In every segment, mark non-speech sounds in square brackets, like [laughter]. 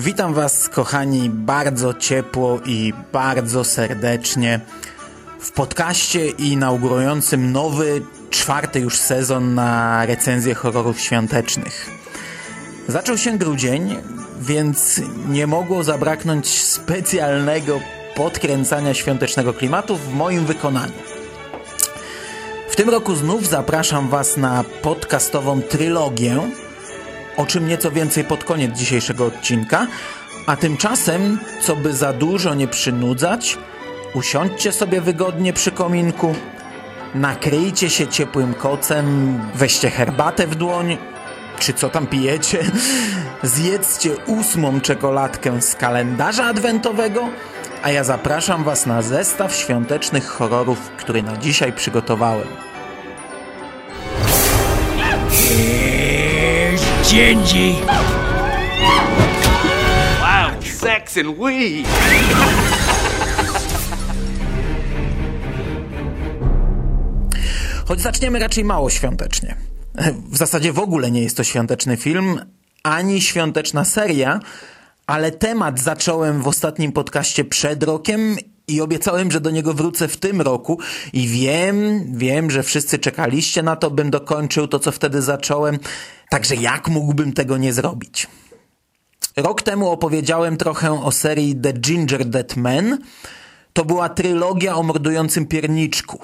Witam Was, kochani, bardzo ciepło i bardzo serdecznie w podcaście inaugurującym nowy, czwarty już sezon na recenzję horrorów świątecznych. Zaczął się grudzień, więc nie mogło zabraknąć specjalnego podkręcania świątecznego klimatu w moim wykonaniu. W tym roku znów zapraszam Was na podcastową trylogię, o czym nieco więcej pod koniec dzisiejszego odcinka, a tymczasem, co by za dużo nie przynudzać, usiądźcie sobie wygodnie przy kominku, nakryjcie się ciepłym kocem, weźcie herbatę w dłoń, czy co tam pijecie, [laughs] zjedzcie ósmą czekoladkę z kalendarza adwentowego, a ja zapraszam Was na zestaw świątecznych horrorów, który na dzisiaj przygotowałem. Gingy. Wow, sex and weed. Choć zaczniemy raczej mało świątecznie. W zasadzie w ogóle nie jest to świąteczny film, ani świąteczna seria, ale temat zacząłem w ostatnim podcaście przed rokiem i obiecałem, że do niego wrócę w tym roku i wiem, wiem, że wszyscy czekaliście na to, bym dokończył to, co wtedy zacząłem, także jak mógłbym tego nie zrobić? Rok temu opowiedziałem trochę o serii The Ginger Dead Man. To była trylogia o mordującym pierniczku.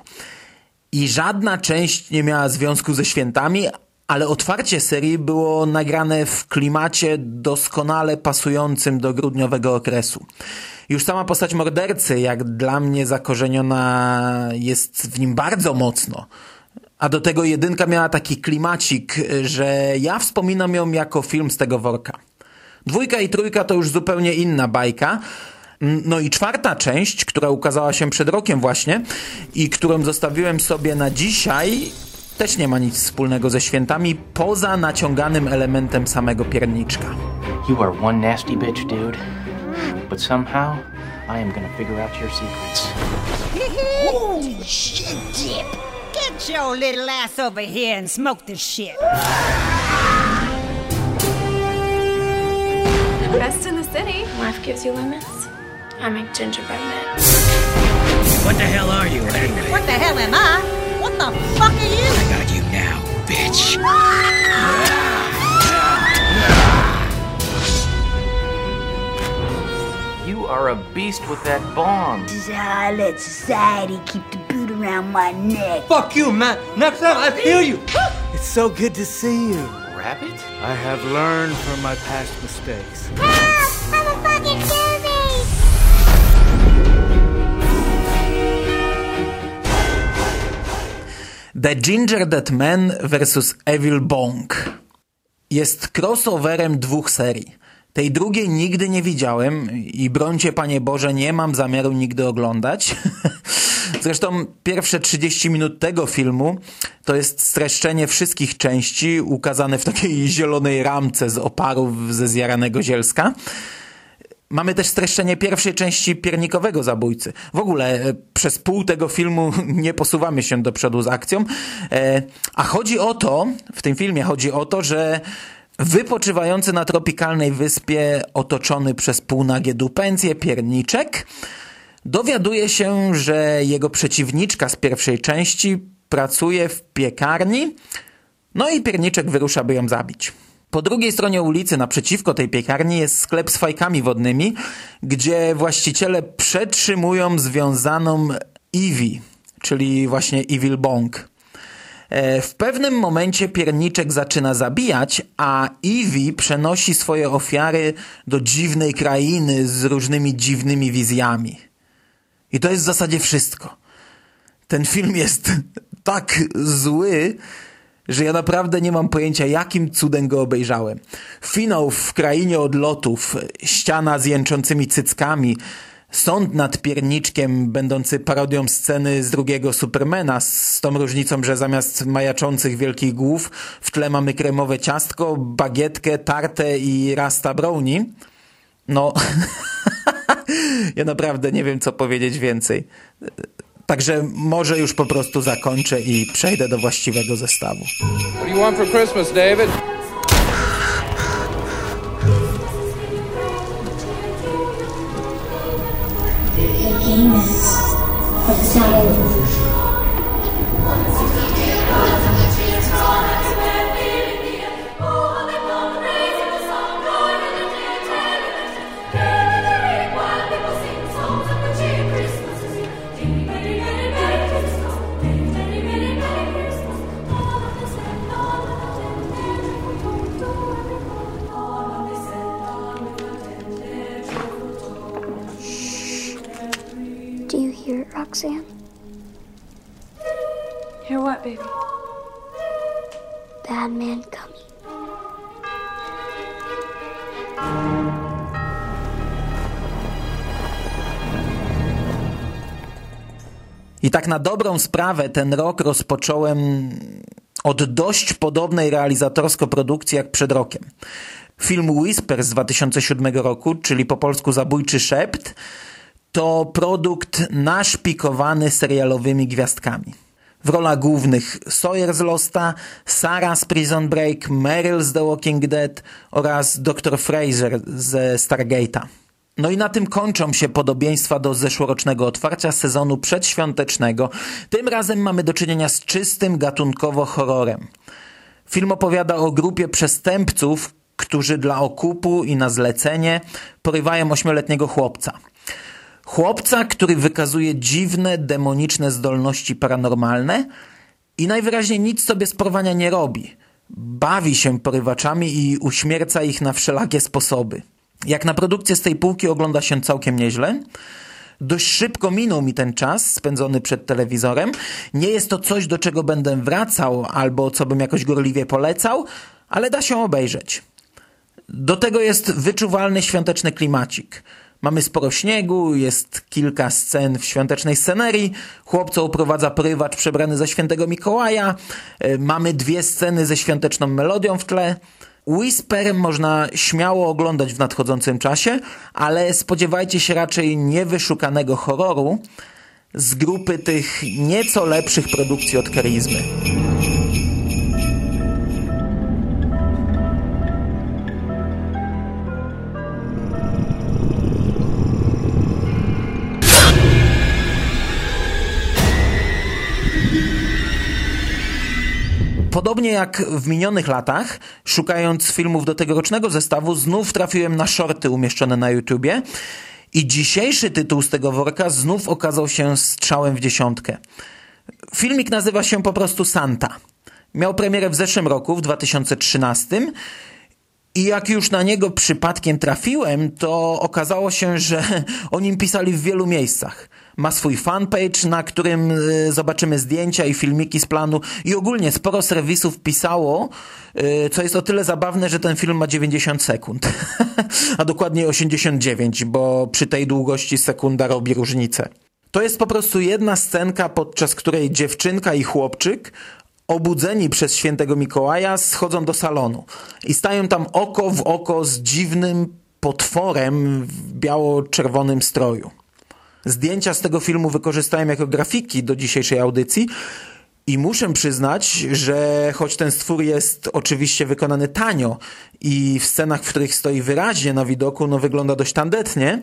I żadna część nie miała związku ze świętami, ale otwarcie serii było nagrane w klimacie doskonale pasującym do grudniowego okresu. Już sama postać mordercy, jak dla mnie zakorzeniona, jest w nim bardzo mocno. A do tego jedynka miała taki klimacik, że ja wspominam ją jako film z tego worka. Dwójka i trójka to już zupełnie inna bajka. No i czwarta część, która ukazała się przed rokiem właśnie i którą zostawiłem sobie na dzisiaj, też nie ma nic wspólnego ze świętami, poza naciąganym elementem samego pierniczka. You are one nasty bitch, dude. But somehow, I am gonna figure out your secrets. Holy shit, Dip! Get your little ass over here and smoke this shit. Best in the city. Life gives you lemons. I make gingerbread men. What the hell are you anyway? What the hell am I? What the fuck are you? I got you now, bitch. You are a beast with that bomb. This is how I let society keep the boot around my neck. Fuck you, man. Next time I feel you. [gasps] It's so good to see you. Rabbit? I have learned from my past mistakes. The Ginger Dead Man vs. Evil Bong jest crossoverem dwóch serii. Tej drugiej nigdy nie widziałem i brońcie Panie Boże, nie mam zamiaru nigdy oglądać. [laughs] Zresztą pierwsze 30 minut tego filmu to jest streszczenie wszystkich części ukazane w takiej zielonej ramce z oparów ze zjaranego zielska. Mamy też streszczenie pierwszej części Piernikowego Zabójcy. W ogóle e, przez pół tego filmu [laughs] nie posuwamy się do przodu z akcją. E, a chodzi o to, w tym filmie chodzi o to, że wypoczywający na tropikalnej wyspie, otoczony przez półnagie dupencje, pierniczek, dowiaduje się, że jego przeciwniczka z pierwszej części pracuje w piekarni, no i pierniczek wyrusza, by ją zabić. Po drugiej stronie ulicy, naprzeciwko tej piekarni, jest sklep z fajkami wodnymi, gdzie właściciele przetrzymują związaną Eevee, czyli właśnie Evil Bong. E, W pewnym momencie pierniczek zaczyna zabijać, a Eevee przenosi swoje ofiary do dziwnej krainy z różnymi dziwnymi wizjami. I to jest w zasadzie wszystko. Ten film jest [laughs] tak zły, że ja naprawdę nie mam pojęcia, jakim cudem go obejrzałem. Finał w krainie odlotów, ściana z jęczącymi cyckami, sąd nad pierniczkiem, będący parodią sceny z drugiego Supermana, z tą różnicą, że zamiast majaczących wielkich głów w tle mamy kremowe ciastko, bagietkę, tartę i rasta brownie. No, [laughs] ja naprawdę nie wiem, co powiedzieć więcej. Także może już po prostu zakończę i przejdę do właściwego zestawu. What do you want for Christmas, David? Baby? Bad man coming. I tak na dobrą sprawę ten rok rozpocząłem od dość podobnej realizatorsko produkcji jak przed rokiem. Film Whisper z 2007 roku, czyli po polsku Zabójczy Szept, to produkt naszpikowany serialowymi gwiazdkami. W rolach głównych Sawyer z Losta, Sarah z Prison Break, Meryl z The Walking Dead oraz Dr. Fraser ze Stargate'a. No i na tym kończą się podobieństwa do zeszłorocznego otwarcia sezonu przedświątecznego. Tym razem mamy do czynienia z czystym gatunkowo horrorem. Film opowiada o grupie przestępców, którzy dla okupu i na zlecenie porywają ośmioletniego chłopca. Chłopca, który wykazuje dziwne, demoniczne zdolności paranormalne i najwyraźniej nic sobie z porwania nie robi. Bawi się porywaczami i uśmierca ich na wszelakie sposoby. Jak na produkcję z tej półki ogląda się całkiem nieźle. Dość szybko minął mi ten czas spędzony przed telewizorem. Nie jest to coś, do czego będę wracał albo co bym jakoś gorliwie polecał, ale da się obejrzeć. Do tego jest wyczuwalny świąteczny klimacik. Mamy sporo śniegu, jest kilka scen w świątecznej scenerii, chłopca uprowadza prywacz przebrany za świętego Mikołaja, e, mamy dwie sceny ze świąteczną melodią w tle. Whisper można śmiało oglądać w nadchodzącym czasie, ale spodziewajcie się raczej niewyszukanego horroru z grupy tych nieco lepszych produkcji od Karizmy. Podobnie jak w minionych latach, szukając filmów do tegorocznego zestawu, znów trafiłem na shorty umieszczone na YouTubie i dzisiejszy tytuł z tego worka znów okazał się strzałem w dziesiątkę. Filmik nazywa się po prostu Santa. Miał premierę w zeszłym roku, w 2013 i jak już na niego przypadkiem trafiłem, to okazało się, że [laughs] o nim pisali w wielu miejscach. Ma swój fanpage, na którym y, zobaczymy zdjęcia i filmiki z planu i ogólnie sporo serwisów pisało, y, co jest o tyle zabawne, że ten film ma 90 sekund. [laughs] A dokładnie 89, bo przy tej długości sekunda robi różnicę. To jest po prostu jedna scenka, podczas której dziewczynka i chłopczyk obudzeni przez świętego Mikołaja schodzą do salonu i stają tam oko w oko z dziwnym potworem w biało-czerwonym stroju. Zdjęcia z tego filmu wykorzystałem jako grafiki do dzisiejszej audycji i muszę przyznać, że choć ten stwór jest oczywiście wykonany tanio i w scenach, w których stoi wyraźnie na widoku, no wygląda dość tandetnie,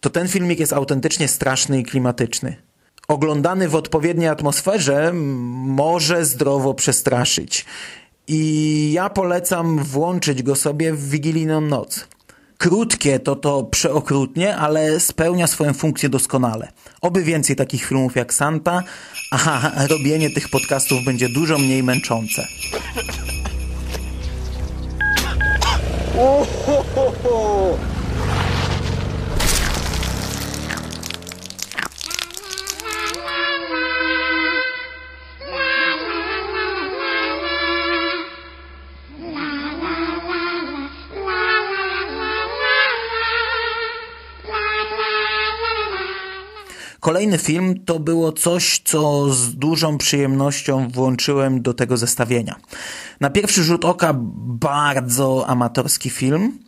to ten filmik jest autentycznie straszny i klimatyczny. Oglądany w odpowiedniej atmosferze może zdrowo przestraszyć. I ja polecam włączyć go sobie w wigilijną noc. Krótkie to to przeokrutnie, ale spełnia swoją funkcję doskonale. Oby więcej takich filmów jak Santa, a robienie tych podcastów będzie dużo mniej męczące. Kolejny film to było coś, co z dużą przyjemnością włączyłem do tego zestawienia. Na pierwszy rzut oka bardzo amatorski film,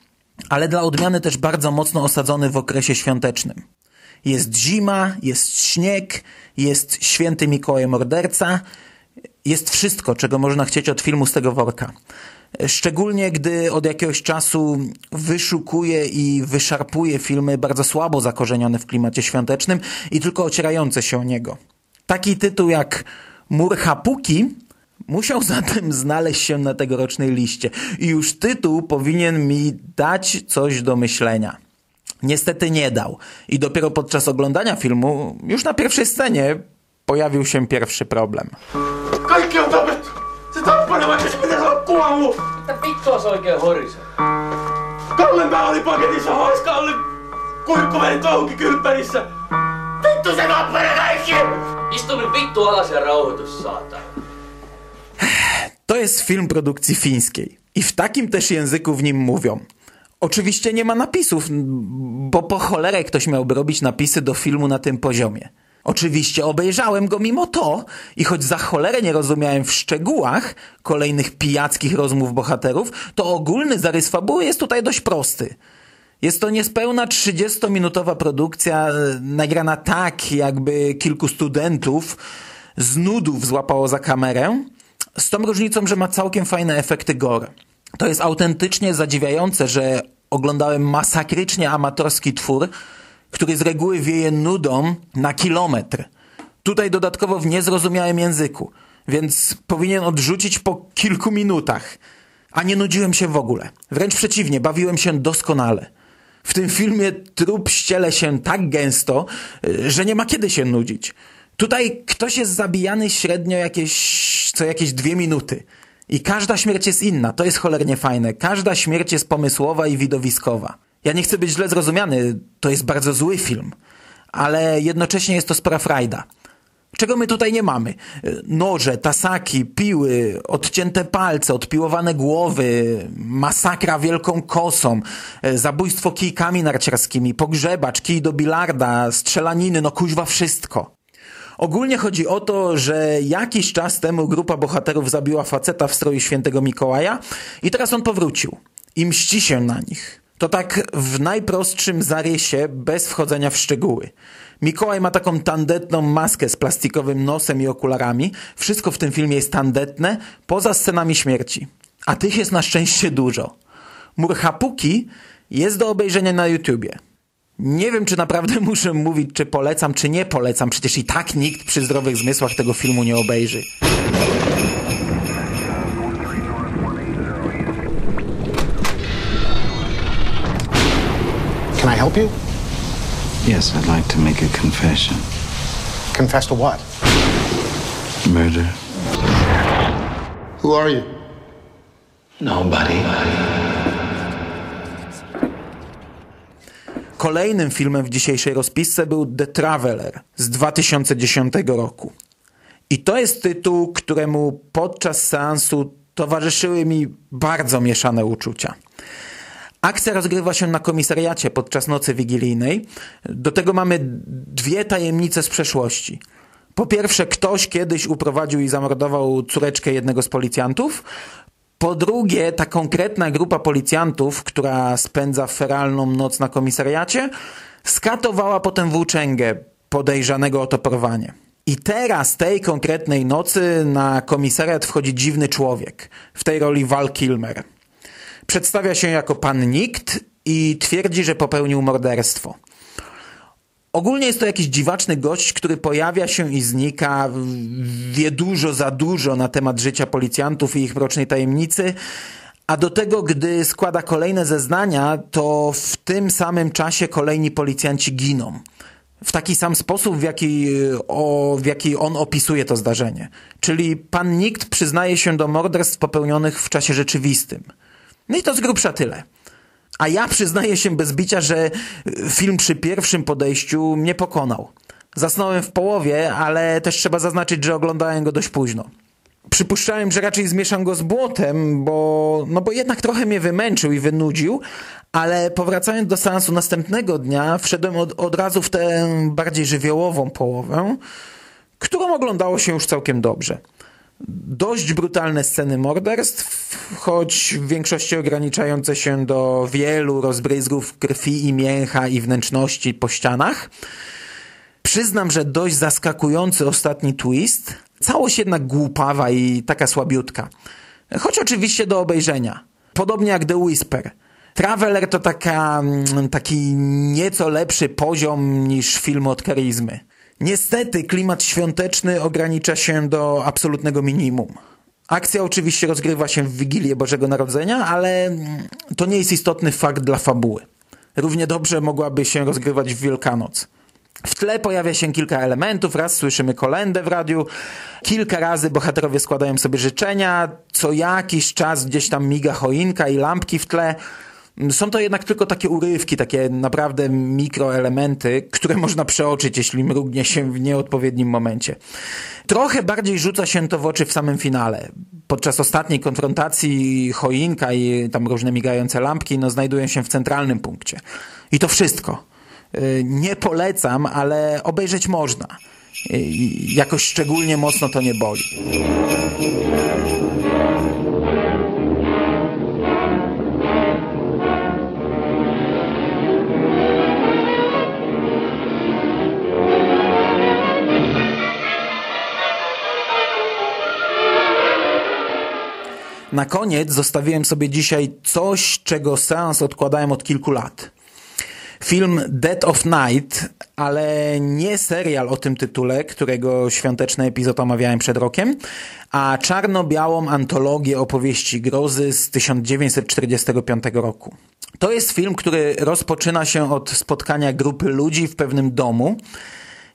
ale dla odmiany też bardzo mocno osadzony w okresie świątecznym. Jest zima, jest śnieg, jest święty Mikołaj morderca, jest wszystko, czego można chcieć od filmu z tego worka. Szczególnie gdy od jakiegoś czasu wyszukuje i wyszarpuje filmy bardzo słabo zakorzenione w klimacie świątecznym i tylko ocierające się o niego. Taki tytuł jak Mur Hapuki musiał zatem znaleźć się na tegorocznej liście i już tytuł powinien mi dać coś do myślenia. Niestety nie dał i dopiero podczas oglądania filmu, już na pierwszej scenie, pojawił się pierwszy problem. Kaikki on tapettu! Se tappana vaikka se olla kuollut! Mitä vittua se oikein horisee? Kallen pää oli paketissa, hais Kalle! Kurkku meni touki kylppärissä! Vittu se tappana kaikki! Istu nyt vittu alas ja rauhoitus, saatana. To jest film produkcji fińskiej i w takim też języku w nim mówią. Oczywiście nie ma napisów, bo po cholerę ktoś miałby robić napisy do filmu na tym poziomie. Oczywiście obejrzałem go mimo to i choć za cholerę nie rozumiałem w szczegółach kolejnych pijackich rozmów bohaterów, to ogólny zarys fabuły jest tutaj dość prosty. Jest to niespełna 30-minutowa produkcja, e, nagrana tak, jakby kilku studentów z nudów złapało za kamerę, z tą różnicą, że ma całkiem fajne efekty gore. To jest autentycznie zadziwiające, że oglądałem masakrycznie amatorski twór, który z reguły wieje nudą na kilometr. Tutaj dodatkowo w niezrozumiałym języku, więc powinien odrzucić po kilku minutach. A nie nudziłem się w ogóle. Wręcz przeciwnie, bawiłem się doskonale. W tym filmie trup ściele się tak gęsto, y, że nie ma kiedy się nudzić. Tutaj ktoś jest zabijany średnio jakieś, co jakieś dwie minuty. I każda śmierć jest inna. To jest cholernie fajne. Każda śmierć jest pomysłowa i widowiskowa. Ja nie chcę być źle zrozumiany. To jest bardzo zły film. Ale jednocześnie jest to spora frajda. Czego my tutaj nie mamy? Noże, tasaki, piły, odcięte palce, odpiłowane głowy, masakra wielką kosą, e, zabójstwo kijkami narciarskimi, pogrzebacz, kij do bilarda, strzelaniny, no kuźwa wszystko. Ogólnie chodzi o to, że jakiś czas temu grupa bohaterów zabiła faceta w stroju świętego Mikołaja i teraz on powrócił i mści się na nich. To tak w najprostszym zarysie, bez wchodzenia w szczegóły. Mikołaj ma taką tandetną maskę z plastikowym nosem i okularami. Wszystko w tym filmie jest tandetne, poza scenami śmierci. A tych jest na szczęście dużo. Murhapuki jest do obejrzenia na YouTubie. Nie wiem, czy naprawdę [laughs] muszę mówić, czy polecam, czy nie polecam. Przecież i tak nikt przy zdrowych zmysłach tego filmu nie obejrzy. Help you? Yes, I'd like to make a confession. Confess to what? Murder. Who are you? Nobody. Kolejnym filmem w dzisiejszej rozpisce był The Traveler z 2010 roku. I to jest tytuł, któremu podczas seansu towarzyszyły mi bardzo mieszane uczucia. Akcja rozgrywa się na komisariacie podczas nocy wigilijnej. Do tego mamy dwie tajemnice z przeszłości. Po pierwsze, ktoś kiedyś uprowadził i zamordował córeczkę jednego z policjantów. Po drugie, ta konkretna grupa policjantów, która spędza feralną noc na komisariacie, skatowała potem włóczęgę podejrzanego o to porwanie. I teraz tej konkretnej nocy na komisariat wchodzi dziwny człowiek, w tej roli Val Kilmer. Przedstawia się jako pan Nikt i twierdzi, że popełnił morderstwo. Ogólnie jest to jakiś dziwaczny gość, który pojawia się i znika, wie dużo za dużo na temat życia policjantów i ich mrocznej tajemnicy, a do tego, gdy składa kolejne zeznania, to w tym samym czasie kolejni policjanci giną. W taki sam sposób, w jaki, o, w jaki on opisuje to zdarzenie. Czyli pan Nikt przyznaje się do morderstw popełnionych w czasie rzeczywistym. No i to z grubsza tyle. A ja przyznaję się bez bicia, że film przy pierwszym podejściu mnie pokonał. Zasnąłem w połowie, ale też trzeba zaznaczyć, że oglądałem go dość późno. Przypuszczałem, że raczej zmieszam go z błotem, bo, no bo jednak trochę mnie wymęczył i wynudził, ale powracając do seansu następnego dnia, wszedłem od, od razu w tę bardziej żywiołową połowę, którą oglądało się już całkiem dobrze. Dość brutalne sceny morderstw, choć w większości ograniczające się do wielu rozbryzgów krwi i mięcha i wnętrzności po ścianach. Przyznam, że dość zaskakujący ostatni twist. Całość jednak głupawa i taka słabiutka. choć oczywiście do obejrzenia. Podobnie jak The Whisper. Traveler to taka, mm, taki nieco lepszy poziom niż film od karizmy. Niestety klimat świąteczny ogranicza się do absolutnego minimum. Akcja oczywiście rozgrywa się w Wigilię Bożego Narodzenia, ale to nie jest istotny fakt dla fabuły. Równie dobrze mogłaby się rozgrywać w Wielkanoc. W tle pojawia się kilka elementów, raz słyszymy kolendę w radiu, kilka razy bohaterowie składają sobie życzenia, co jakiś czas gdzieś tam miga choinka i lampki w tle. Są to jednak tylko takie urywki, takie naprawdę mikroelementy, które [laughs] można przeoczyć, jeśli mrugnie się w nieodpowiednim momencie. Trochę bardziej rzuca się to w oczy w samym finale. Podczas ostatniej konfrontacji choinka i tam różne migające lampki no, znajdują się w centralnym punkcie. I to wszystko. Y, nie polecam, ale obejrzeć można. Y, jakoś szczególnie mocno to nie boli. Na koniec zostawiłem sobie dzisiaj coś, czego seans odkładałem od kilku lat. Film Dead of Night, ale nie serial o tym tytule, którego świąteczny epizod omawiałem przed rokiem, a czarno-białą antologię opowieści grozy z 1945 roku. To jest film, który rozpoczyna się od spotkania grupy ludzi w pewnym domu,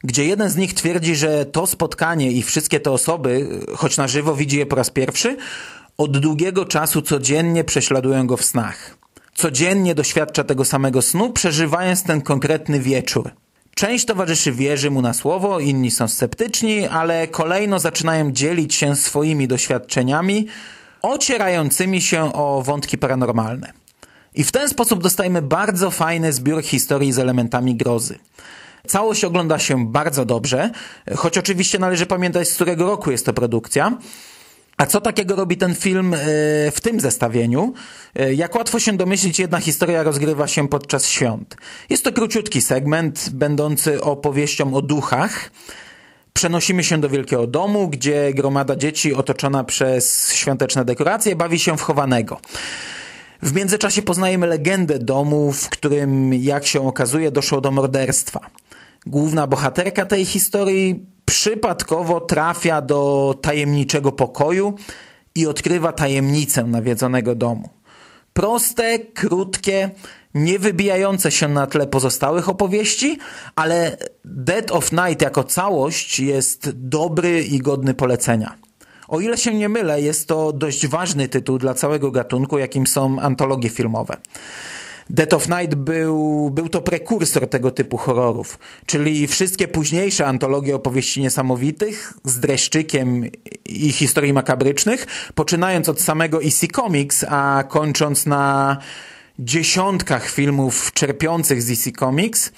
gdzie jeden z nich twierdzi, że to spotkanie i wszystkie te osoby, choć na żywo widzi je po raz pierwszy, od długiego czasu codziennie prześladują go w snach. Codziennie doświadcza tego samego snu, przeżywając ten konkretny wieczór. Część towarzyszy wierzy mu na słowo, inni są sceptyczni, ale kolejno zaczynają dzielić się swoimi doświadczeniami, ocierającymi się o wątki paranormalne. I w ten sposób dostajemy bardzo fajny zbiór historii z elementami grozy. Całość ogląda się bardzo dobrze, choć oczywiście należy pamiętać, z którego roku jest to produkcja. A co takiego robi ten film e, w tym zestawieniu? E, jak łatwo się domyślić, jedna historia rozgrywa się podczas świąt. Jest to króciutki segment, będący opowieścią o duchach. Przenosimy się do wielkiego domu, gdzie gromada dzieci otoczona przez świąteczne dekoracje bawi się w chowanego. W międzyczasie poznajemy legendę domu, w którym, jak się okazuje, doszło do morderstwa. Główna bohaterka tej historii przypadkowo trafia do tajemniczego pokoju i odkrywa tajemnicę nawiedzonego domu. Proste, krótkie, nie wybijające się na tle pozostałych opowieści, ale Dead of Night jako całość jest dobry i godny polecenia. O ile się nie mylę, jest to dość ważny tytuł dla całego gatunku, jakim są antologie filmowe. Death of Night był, był to prekursor tego typu horrorów, czyli wszystkie późniejsze antologie opowieści niesamowitych z dreszczykiem i historii makabrycznych, poczynając od samego EC Comics, a kończąc na dziesiątkach filmów czerpiących z EC Comics.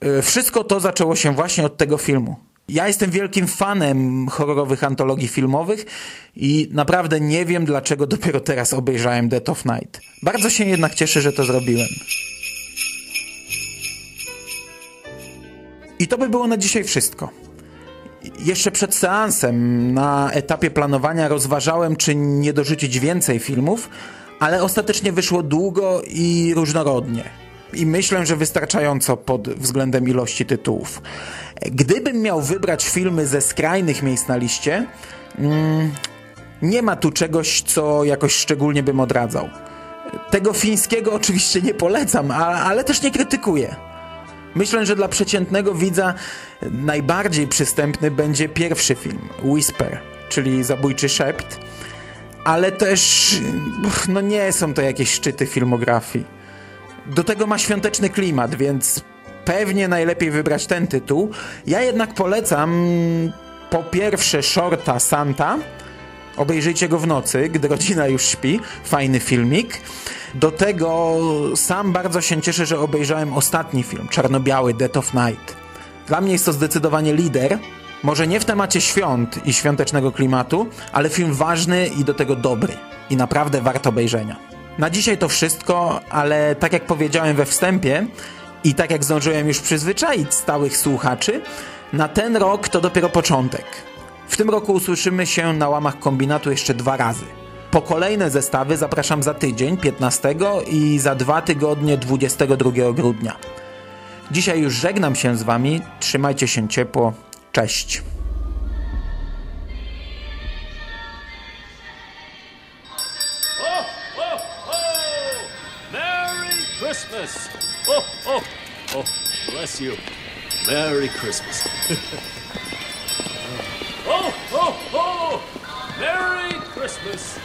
E, wszystko to zaczęło się właśnie od tego filmu. Ja jestem wielkim fanem horrorowych antologii filmowych i naprawdę nie wiem, dlaczego dopiero teraz obejrzałem Death of Night. Bardzo się jednak cieszę, że to zrobiłem. I to by było na dzisiaj wszystko. Jeszcze przed seansem na etapie planowania rozważałem, czy nie dorzucić więcej filmów, ale ostatecznie wyszło długo i różnorodnie. I myślę, że wystarczająco pod względem ilości tytułów. Gdybym miał wybrać filmy ze skrajnych miejsc na liście, mm, nie ma tu czegoś, co jakoś szczególnie bym odradzał. Tego fińskiego oczywiście nie polecam, ale też nie krytykuję. Myślę, że dla przeciętnego widza najbardziej przystępny będzie pierwszy film, Whisper, czyli Zabójczy Szept, ale też no nie są to jakieś szczyty filmografii. Do tego ma świąteczny klimat, więc pewnie najlepiej wybrać ten tytuł. Ja jednak polecam po pierwsze shorta Santa. Obejrzyjcie go w nocy, gdy rodzina już śpi. Fajny filmik. Do tego sam bardzo się cieszę, że obejrzałem ostatni film, czarno-biały Death of Night. Dla mnie jest to zdecydowanie lider. Może nie w temacie świąt i świątecznego klimatu, ale film ważny i do tego dobry. I naprawdę wart obejrzenia. Na dzisiaj to wszystko, ale tak jak powiedziałem we wstępie, i tak jak zdążyłem już przyzwyczaić stałych słuchaczy, na ten rok to dopiero początek. W tym roku usłyszymy się na łamach kombinatu jeszcze dwa razy. Po kolejne zestawy zapraszam za tydzień, 15 i za dwa tygodnie, 22 grudnia. Dzisiaj już żegnam się z Wami. Trzymajcie się ciepło. Cześć. Oh, oh, oh, bless you. Merry Christmas. [laughs] oh, oh, oh! Merry Christmas!